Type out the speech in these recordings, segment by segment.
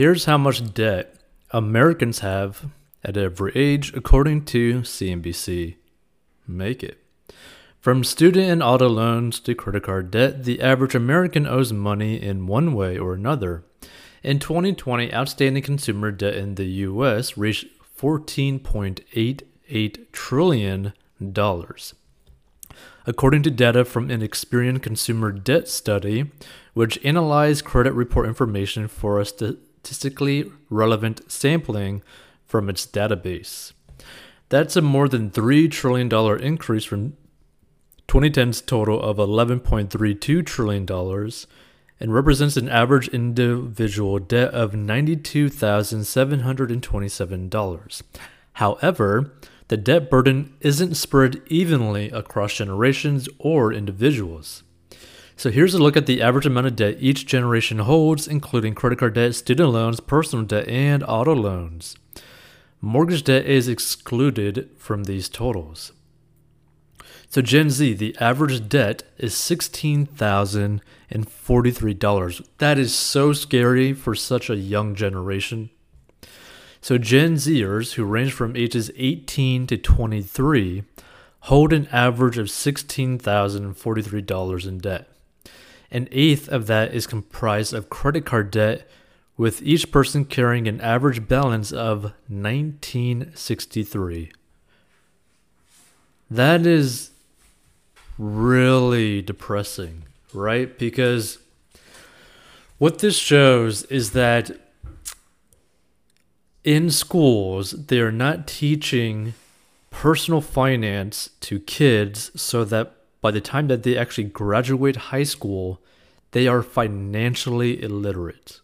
Here's how much debt Americans have at every age, according to CNBC. Make it. From student and auto loans to credit card debt, the average American owes money in one way or another. In 2020, outstanding consumer debt in the US reached $14.88 trillion. According to data from an Experian consumer debt study, which analyzed credit report information for a statistically relevant sampling from its database. That's a more than $3 trillion increase from 2010's total of $11.32 trillion and represents an average individual debt of $92,727. However, the debt burden isn't spread evenly across generations or individuals. So here's a look at the average amount of debt each generation holds, including credit card debt, student loans, personal debt, and auto loans. Mortgage debt is excluded from these totals. So Gen Z, the average debt is $16,043. That is so scary for such a young generation. So Gen Zers, who range from ages 18 to 23, hold an average of $16,043 in debt. An eighth of that is comprised of credit card debt, with each person carrying an average balance of 1963. That is really depressing, right? Because what this shows is that in schools, they are not teaching personal finance to kids so that by the time that they actually graduate high school, they are financially illiterate.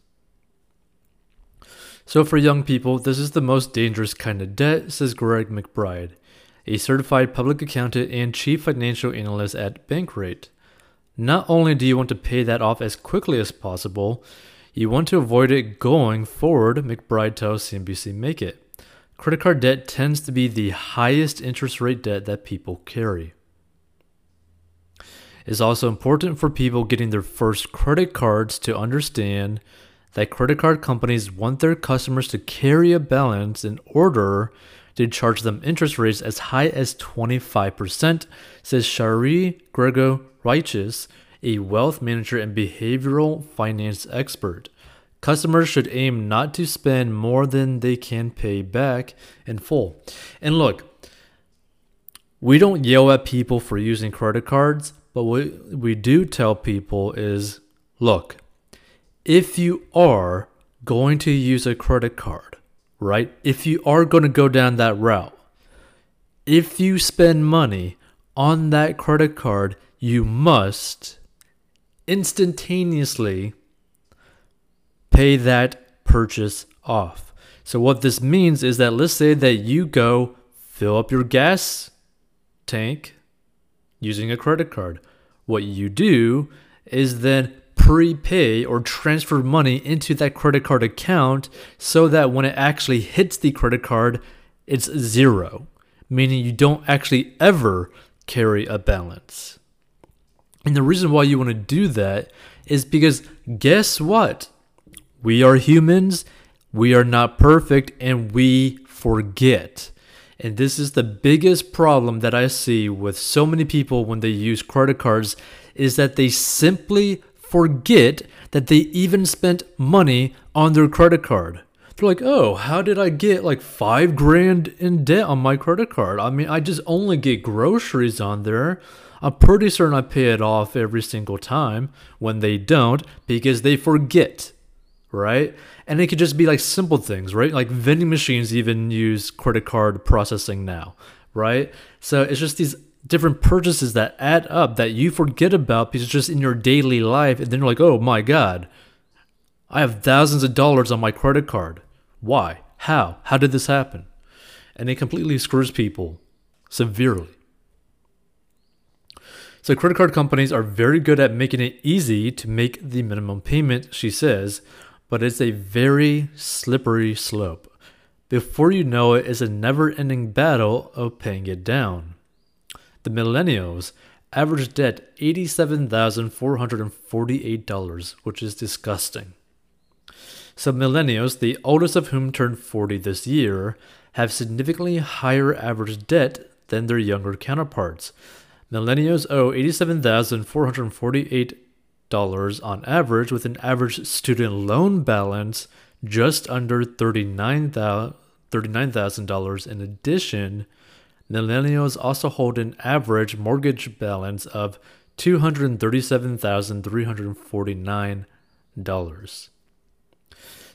So, for young people, this is the most dangerous kind of debt, says Greg McBride, a certified public accountant and chief financial analyst at Bankrate. Not only do you want to pay that off as quickly as possible, you want to avoid it going forward, McBride tells CNBC Make It. Credit card debt tends to be the highest interest rate debt that people carry. It's also important for people getting their first credit cards to understand that credit card companies want their customers to carry a balance in order to charge them interest rates as high as 25%, says Shari Grego Righteous, a wealth manager and behavioral finance expert. Customers should aim not to spend more than they can pay back in full. And look, we don't yell at people for using credit cards, but what we do tell people is look, if you are going to use a credit card, right? If you are going to go down that route, if you spend money on that credit card, you must instantaneously pay that purchase off. So, what this means is that let's say that you go fill up your gas tank using a credit card. What you do is then prepay or transfer money into that credit card account so that when it actually hits the credit card, it's zero, meaning you don't actually ever carry a balance. And the reason why you want to do that is because guess what? We are humans, we are not perfect, and we forget. And this is the biggest problem that I see with so many people when they use credit cards is that they simply forget that they even spent money on their credit card. They're like, oh, how did I get like five grand in debt on my credit card? I mean, I just only get groceries on there. I'm pretty certain I pay it off every single time when they don't because they forget, right? And it could just be like simple things, right? Like vending machines even use credit card processing now, right? So it's just these different purchases that add up that you forget about because just in your daily life. And then you're like, oh my God, I have thousands of dollars on my credit card. Why? How? How did this happen? And it completely screws people severely. So, credit card companies are very good at making it easy to make the minimum payment, she says, but it's a very slippery slope. Before you know it, it's a never ending battle of paying it down. The millennials average debt $87,448, which is disgusting. So, millennials, the oldest of whom turned 40 this year, have significantly higher average debt than their younger counterparts. Millennials owe $87,448 on average, with an average student loan balance just under $39,000. In addition, millennials also hold an average mortgage balance of $237,349.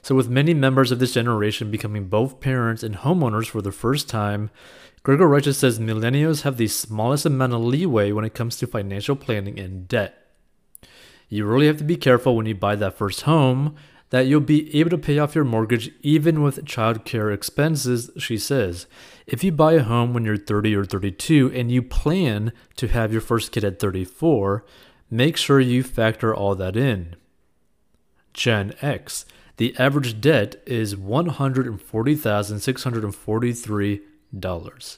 So, with many members of this generation becoming both parents and homeowners for the first time, Gregor Reitsch says millennials have the smallest amount of leeway when it comes to financial planning and debt. You really have to be careful when you buy that first home that you'll be able to pay off your mortgage even with childcare expenses, she says. If you buy a home when you're 30 or 32 and you plan to have your first kid at 34, make sure you factor all that in. Gen X. The average debt is $140,643.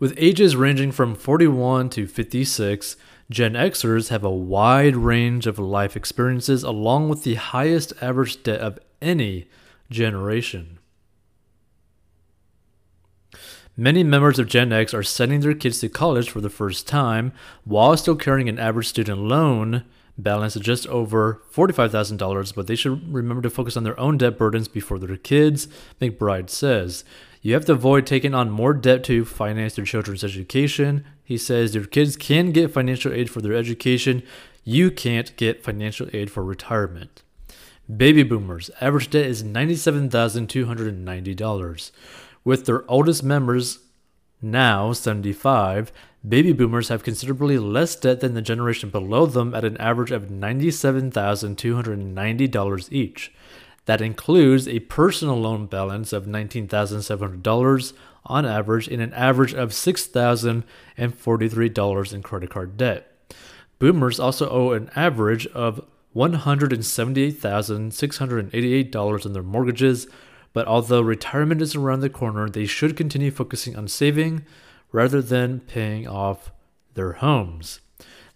With ages ranging from 41 to 56, Gen Xers have a wide range of life experiences along with the highest average debt of any generation. Many members of Gen X are sending their kids to college for the first time while still carrying an average student loan balance of just over $45,000, but they should remember to focus on their own debt burdens before their kids, McBride says. You have to avoid taking on more debt to finance your children's education. He says your kids can get financial aid for their education. You can't get financial aid for retirement. Baby boomers, average debt is $97,290. With their oldest members now 75, baby boomers have considerably less debt than the generation below them at an average of $97,290 each. That includes a personal loan balance of $19,700 on average and an average of $6,043 in credit card debt. Boomers also owe an average of $178,688 on their mortgages, but although retirement is around the corner, they should continue focusing on saving rather than paying off their homes.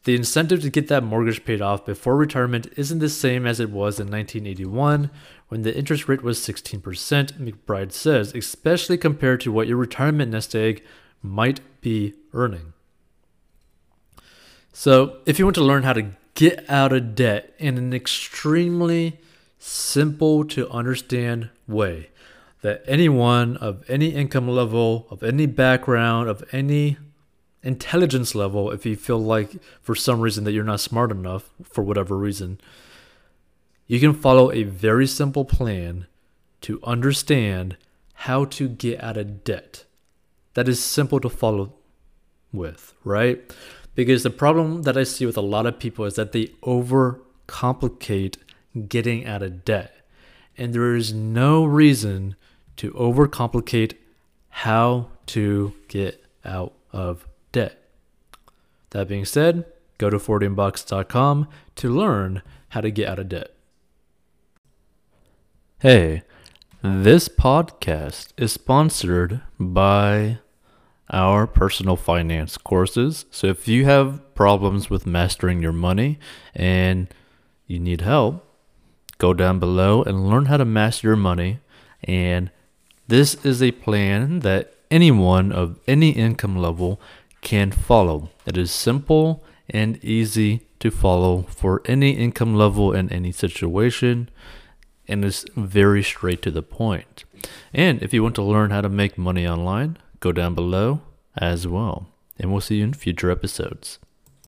The incentive to get that mortgage paid off before retirement isn't the same as it was in 1981 when the interest rate was 16%, McBride says, especially compared to what your retirement nest egg might be earning. So, if you want to learn how to get out of debt in an extremely simple to understand way that anyone of any income level, of any background, of any intelligence level if you feel like for some reason that you're not smart enough for whatever reason you can follow a very simple plan to understand how to get out of debt. That is simple to follow with right? Because the problem that i see with a lot of people is that they overcomplicate getting out of debt. And there is no reason to overcomplicate how to get out of debt. That being said, go to 40inbox.com to learn how to get out of debt. Hey, this podcast is sponsored by our personal finance courses. So if you have problems with mastering your money and you need help, go down below and learn how to master your money. And this is a plan that anyone of any income level can follow. It is simple and easy to follow for any income level and any situation, and it's very straight to the point. And if you want to learn how to make money online, go down below as well. And we'll see you in future episodes.